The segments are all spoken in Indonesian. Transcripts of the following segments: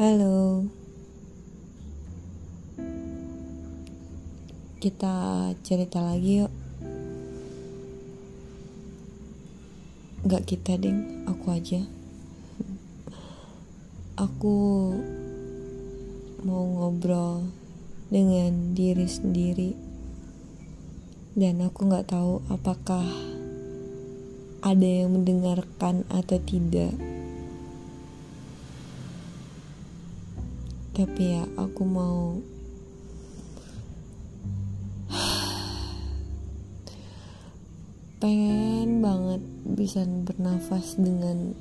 Halo. Kita cerita lagi yuk. Gak kita ding, aku aja. Aku mau ngobrol dengan diri sendiri dan aku nggak tahu apakah ada yang mendengarkan atau tidak. Tapi ya, aku mau pengen banget bisa bernafas dengan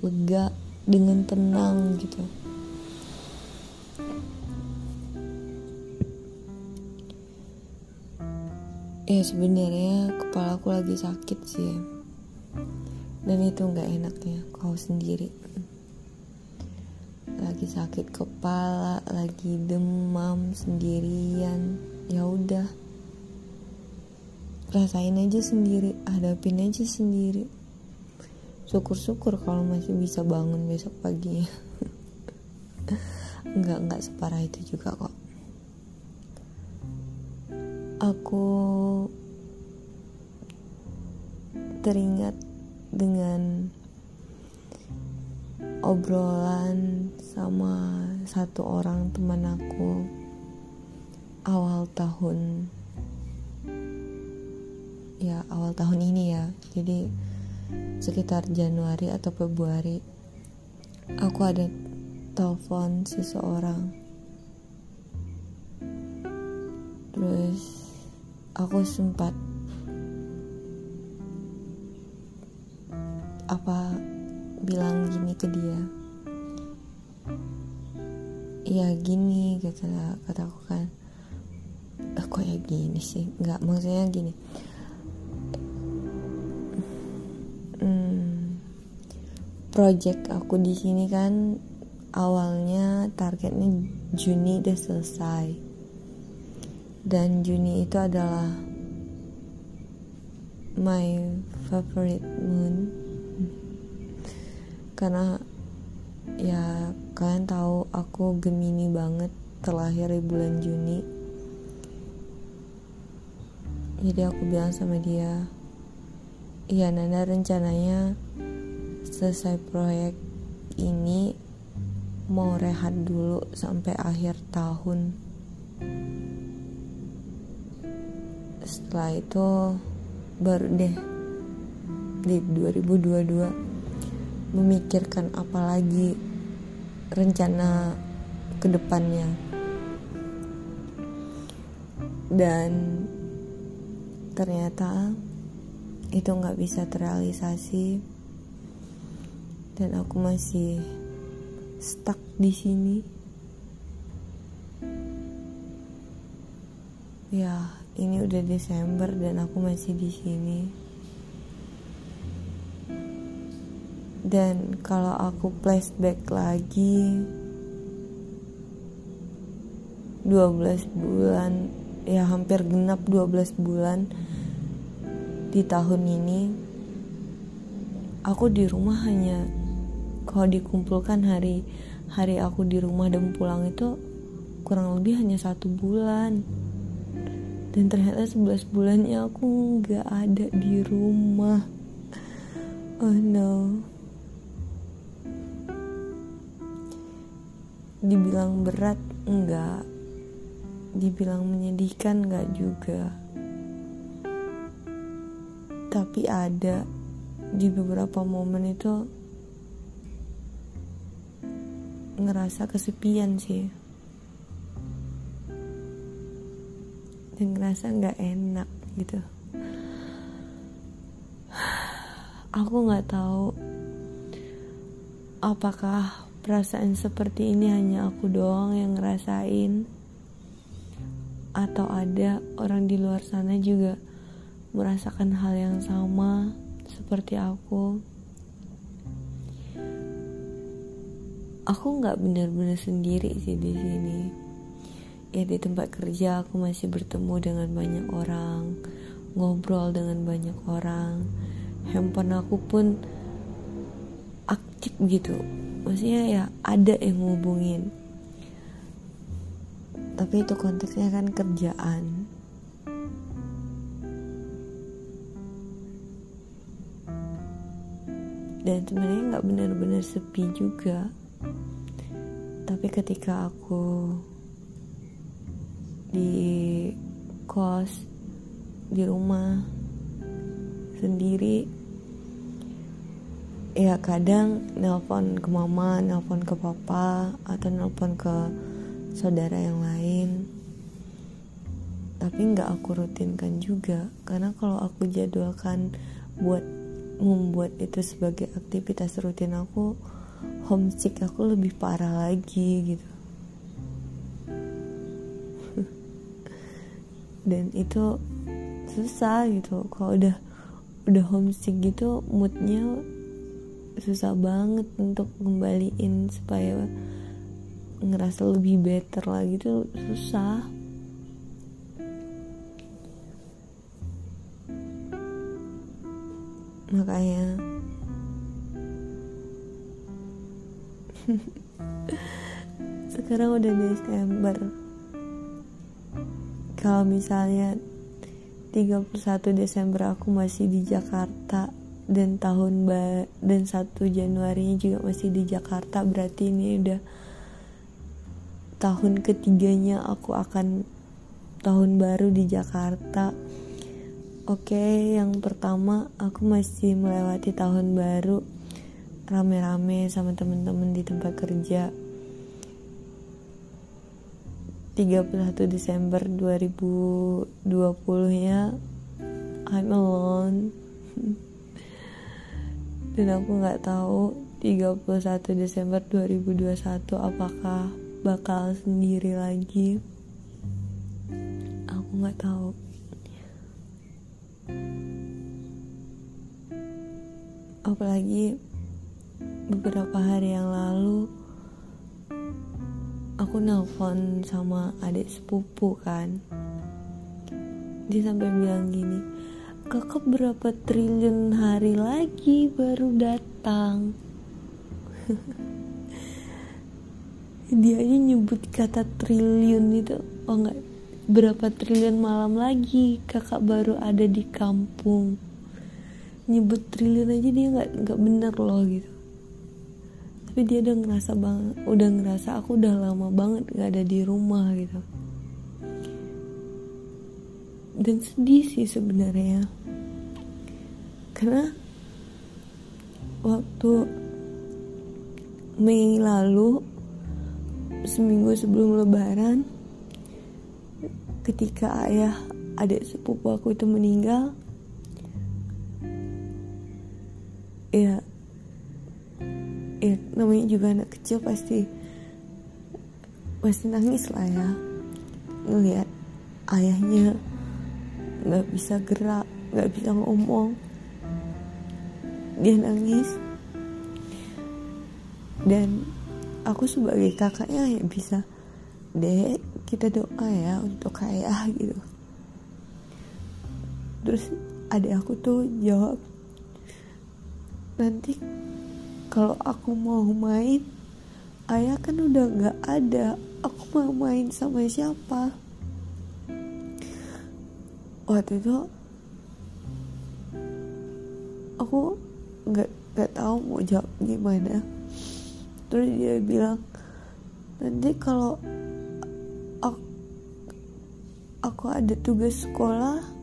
lega, dengan tenang gitu. Ya sebenarnya kepala aku lagi sakit sih dan itu nggak enaknya kau sendiri sakit kepala lagi demam sendirian. Ya udah. Rasain aja sendiri hadapin aja sendiri. Syukur-syukur kalau masih bisa bangun besok pagi nggak nggak separah itu juga kok. Aku teringat dengan obrolan sama satu orang teman aku awal tahun. Ya awal tahun ini ya. Jadi sekitar Januari atau Februari aku ada telepon seseorang. Terus aku sempat apa bilang gini ke dia. Ya gini kata kataku kan. Eh, kok ya gini sih? Nggak maksudnya gini. Hmm, project aku di sini kan awalnya targetnya Juni udah selesai. Dan Juni itu adalah my favorite karena ya kalian tahu aku Gemini banget terlahir di bulan Juni. Jadi aku bilang sama dia iya Nanda rencananya selesai proyek ini mau rehat dulu sampai akhir tahun. Setelah itu baru deh di 2022 memikirkan apalagi rencana ke depannya dan ternyata itu nggak bisa terrealisasi. Dan aku masih stuck di sini. Ya ini udah Desember dan aku masih di sini dan kalau aku flashback lagi 12 bulan ya hampir genap 12 bulan di tahun ini aku di rumah hanya kalau dikumpulkan hari hari aku di rumah dan pulang itu kurang lebih hanya satu bulan. Dan ternyata 11 bulannya aku nggak ada di rumah. Oh no dibilang berat enggak. Dibilang menyedihkan enggak juga. Tapi ada di beberapa momen itu ngerasa kesepian sih. Dan ngerasa nggak enak gitu. Aku nggak tahu apakah Perasaan seperti ini hanya aku doang yang ngerasain. Atau ada orang di luar sana juga merasakan hal yang sama seperti aku. Aku nggak benar-benar sendiri sih di sini. Ya di tempat kerja aku masih bertemu dengan banyak orang Ngobrol dengan banyak orang. Handphone aku pun aktif gitu maksudnya ya ada yang ngubungin. Tapi itu konteksnya kan kerjaan. Dan sebenarnya nggak benar-benar sepi juga. Tapi ketika aku di kos di rumah sendiri ya kadang nelpon ke mama nelpon ke papa atau nelpon ke saudara yang lain. Tapi nggak aku rutinkan juga karena kalau aku jadwalkan buat membuat itu sebagai aktivitas rutin aku homesick aku lebih parah lagi gitu. Dan itu susah gitu. Kalau udah udah homesick gitu moodnya susah banget untuk kembaliin supaya ngerasa lebih better lagi tuh susah. Makanya sekarang udah Desember. Kalau misalnya 31 Desember aku masih di Jakarta dan tahun ba dan 1 Januari juga masih di Jakarta berarti ini udah tahun ketiganya aku akan tahun baru di Jakarta Oke, yang pertama aku masih melewati tahun baru rame-rame sama temen-temen di tempat kerja. 31 Desember 2020 nya I'm alone. Dan aku nggak tahu 31 Desember 2021 apakah bakal sendiri lagi. Aku nggak tahu. apalagi beberapa hari yang lalu aku nelpon sama adik sepupu kan dia sampai bilang gini kakak berapa triliun hari lagi baru datang? Dia aja nyebut kata triliun itu oh enggak berapa triliun malam lagi kakak baru ada di kampung. Nyebut triliun aja dia nggak nggak bener loh gitu. Tapi dia udah ngerasa banget udah ngerasa aku udah lama banget nggak ada di rumah gitu. Dan sedih sih sebenarnya karena waktu Mei lalu seminggu sebelum lebaran ketika ayah adik sepupu aku itu meninggal ya ya namanya juga anak kecil pasti pasti nangis lah ya ngelihat ayahnya nggak bisa gerak nggak bisa ngomong dia nangis. Dan aku sebagai kakaknya ya bisa dek kita doa ya untuk ayah gitu. Terus adik aku tuh jawab nanti kalau aku mau main ayah kan udah gak ada. Aku mau main sama siapa? Waktu itu aku nggak nggak tahu mau jawab gimana. Terus dia bilang nanti kalau aku, aku ada tugas sekolah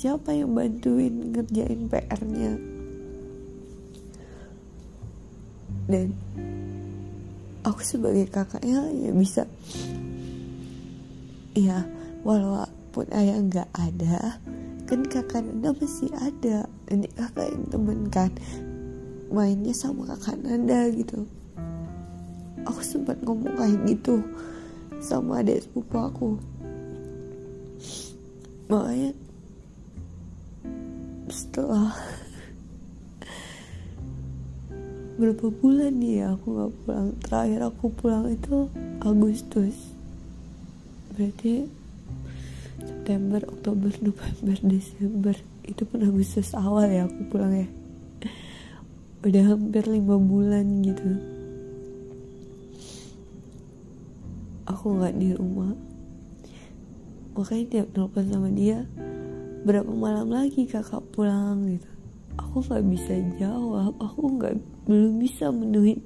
siapa yang bantuin ngerjain PR-nya dan aku sebagai kakaknya ya bisa ya walaupun ayah nggak ada kan kakak Nanda masih ada. Nanti kakak yang temen kan. Mainnya sama kakak Nanda gitu. Aku sempat ngomong kayak gitu sama adik sepupu aku. Makanya setelah berapa bulan nih ya aku nggak pulang. Terakhir aku pulang itu Agustus. Berarti September, Oktober, November, Desember. Itu pun Agustus awal ya aku pulang ya. Udah hampir lima bulan gitu. Aku nggak di rumah. Makanya tiap telepon sama dia berapa malam lagi kakak pulang? gitu. Aku nggak bisa jawab. Aku nggak belum bisa menuhi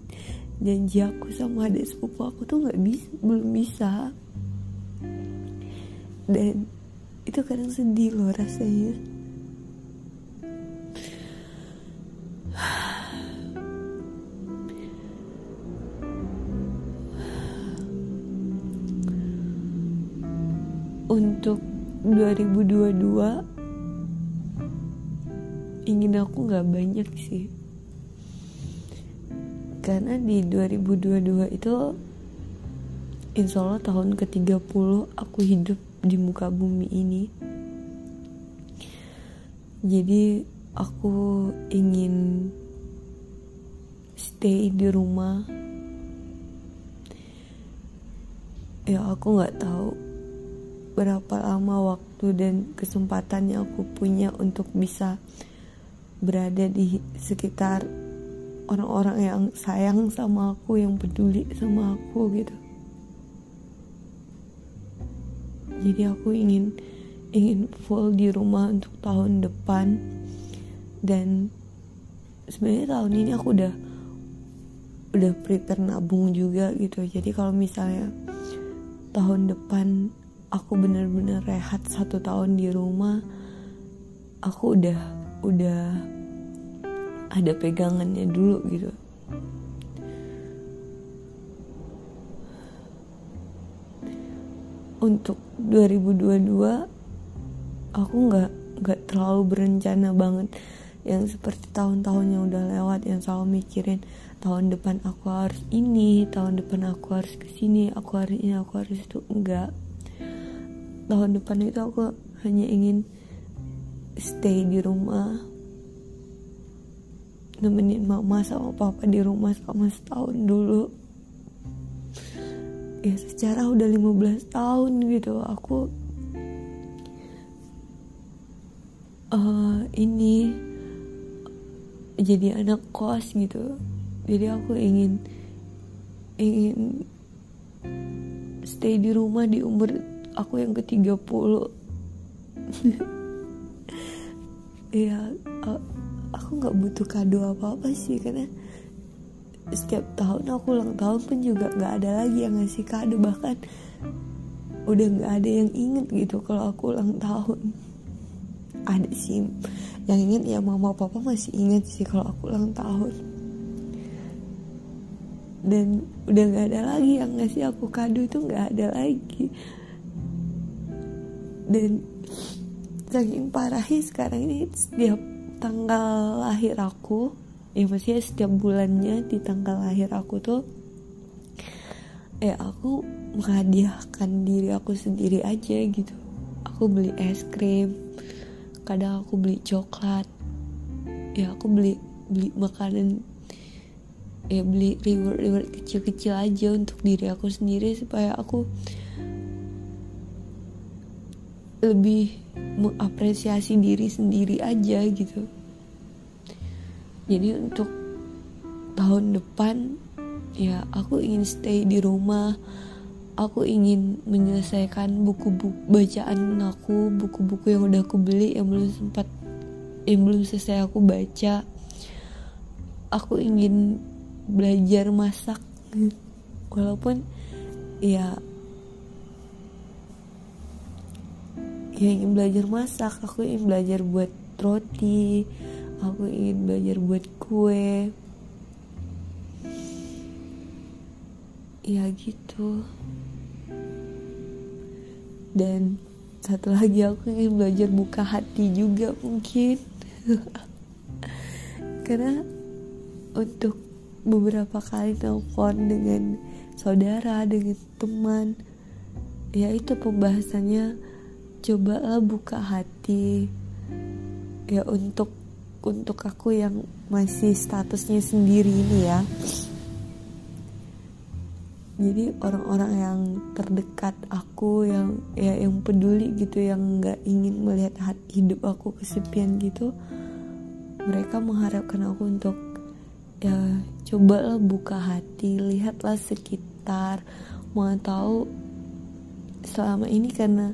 janji aku sama adik sepupu aku tuh nggak bisa belum bisa dan itu kadang sedih loh rasanya. Untuk 2022 ingin aku nggak banyak sih. Karena di 2022 itu insya Allah tahun ke-30 aku hidup di muka bumi ini. Jadi aku ingin stay di rumah. Ya aku nggak tahu berapa lama waktu dan kesempatan yang aku punya untuk bisa berada di sekitar orang-orang yang sayang sama aku yang peduli sama aku gitu jadi aku ingin ingin full di rumah untuk tahun depan. Dan sebenarnya tahun ini aku udah udah prepare nabung juga gitu. Jadi kalau misalnya tahun depan aku bener-bener rehat satu tahun di rumah aku udah udah ada pegangannya dulu gitu untuk 2022 aku nggak nggak terlalu berencana banget. Yang seperti tahun-tahun yang udah lewat yang selalu mikirin tahun depan aku harus ini tahun depan aku harus ke sini aku harus ini aku harus itu enggak tahun depan itu aku hanya ingin stay di rumah. Nemenin mama sama papa di rumah selama setahun dulu ya secara udah 15 tahun gitu. Aku uh, ini jadi anak kos gitu. Jadi aku ingin ingin stay di rumah di umur aku yang ke 30 ya aku nggak butuh kado apa apa sih karena setiap tahun aku ulang tahun pun juga nggak ada lagi yang ngasih kado. Bahkan udah nggak ada yang inget gitu kalau aku ulang tahun. Ada sih. Yang inget ya mama papa masih inget sih kalau aku ulang tahun. Dan udah nggak ada lagi yang ngasih aku kado itu nggak ada lagi. Dan saking parahnya sekarang ini setiap tanggal lahir aku ya maksudnya setiap bulannya di tanggal lahir aku tuh ya aku menghadiahkan diri aku sendiri aja gitu. Aku beli es krim kadang aku beli coklat ya aku beli beli makanan ya beli reward reward kecil-kecil aja untuk diri aku sendiri supaya aku lebih mengapresiasi diri sendiri aja gitu jadi untuk tahun depan ya aku ingin stay di rumah. Aku ingin menyelesaikan buku-buku bacaan aku buku-buku yang udah aku beli yang belum sempat yang belum selesai aku baca. Aku ingin belajar masak. Walaupun ya ya ingin belajar masak. Aku ingin belajar buat roti aku ingin belajar buat kue. Ya gitu. Dan satu lagi aku ingin belajar buka hati juga mungkin. Karena untuk beberapa kali telepon dengan saudara dengan teman ya itu pembahasannya cobalah buka hati. Ya untuk untuk aku yang masih statusnya sendiri ini ya. Jadi orang-orang yang terdekat aku yang ya yang peduli gitu yang nggak ingin melihat hidup aku kesepian gitu mereka mengharapkan aku untuk ya cobalah buka hati lihatlah sekitar mau tahu selama ini karena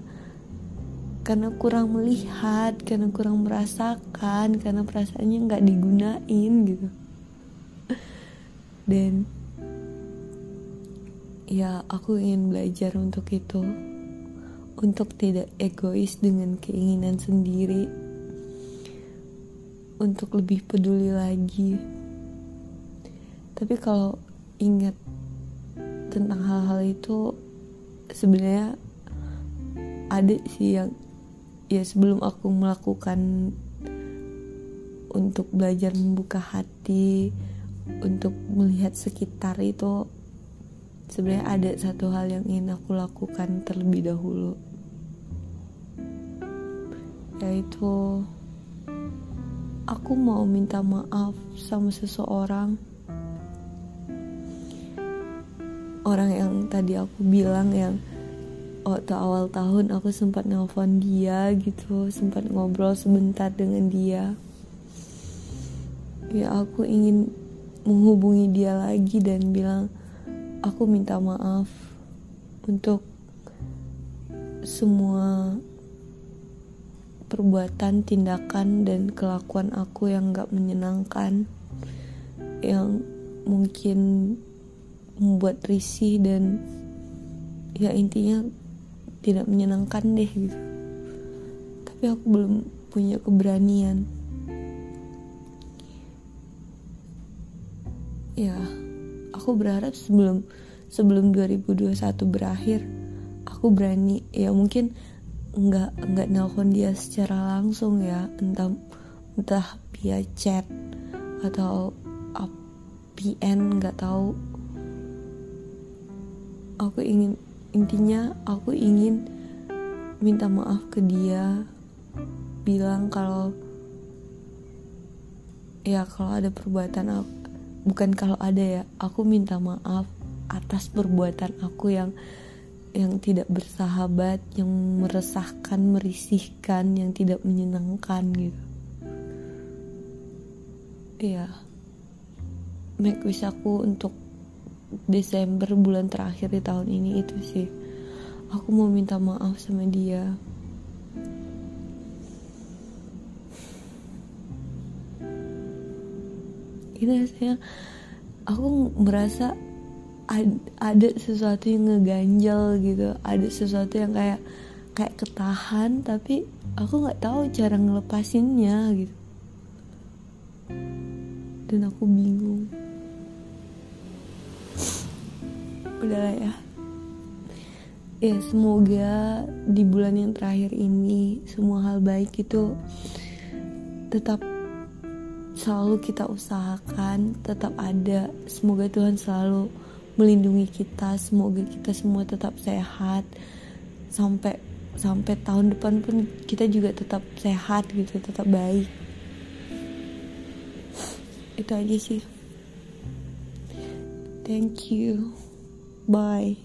karena kurang melihat karena kurang merasakan karena perasaannya nggak digunain gitu. Dan ya aku ingin belajar untuk itu untuk tidak egois dengan keinginan sendiri untuk lebih peduli lagi. Tapi kalau ingat tentang hal-hal itu sebenarnya ada sih yang ya sebelum aku melakukan untuk belajar membuka hati untuk melihat sekitar itu sebenarnya ada satu hal yang ingin aku lakukan terlebih dahulu. Yaitu aku mau minta maaf sama seseorang. Orang yang tadi aku bilang yang waktu awal tahun aku sempat nelpon dia gitu sempat ngobrol sebentar dengan dia. Ya aku ingin menghubungi dia lagi dan bilang aku minta maaf untuk semua perbuatan, tindakan, dan kelakuan aku yang gak menyenangkan yang mungkin membuat risih dan ya intinya tidak menyenangkan deh gitu. Tapi aku belum punya keberanian. Ya aku berharap sebelum sebelum 2021 berakhir aku berani. Ya mungkin nggak nggak nelpon dia secara langsung ya. Entah entah via chat atau PN nggak tahu. Aku ingin intinya aku ingin minta maaf ke dia bilang kalau ya kalau ada perbuatan aku bukan kalau ada ya aku minta maaf atas perbuatan aku yang yang tidak bersahabat yang meresahkan merisihkan yang tidak menyenangkan gitu. Ya make wish aku untuk Desember bulan terakhir di tahun ini itu sih. Aku mau minta maaf sama dia. Ini rasanya aku merasa ada sesuatu yang ngeganjel gitu. Ada sesuatu yang kayak kayak ketahan tapi aku nggak tahu cara ngelepasinnya gitu. Dan aku bingung udahlah ya. Ya semoga di bulan yang terakhir ini semua hal baik itu tetap selalu kita usahakan tetap ada. Semoga Tuhan selalu melindungi kita semoga kita semua tetap sehat. Sampai sampai tahun depan pun kita juga tetap sehat gitu tetap baik. Itu aja sih. Thank you Bye.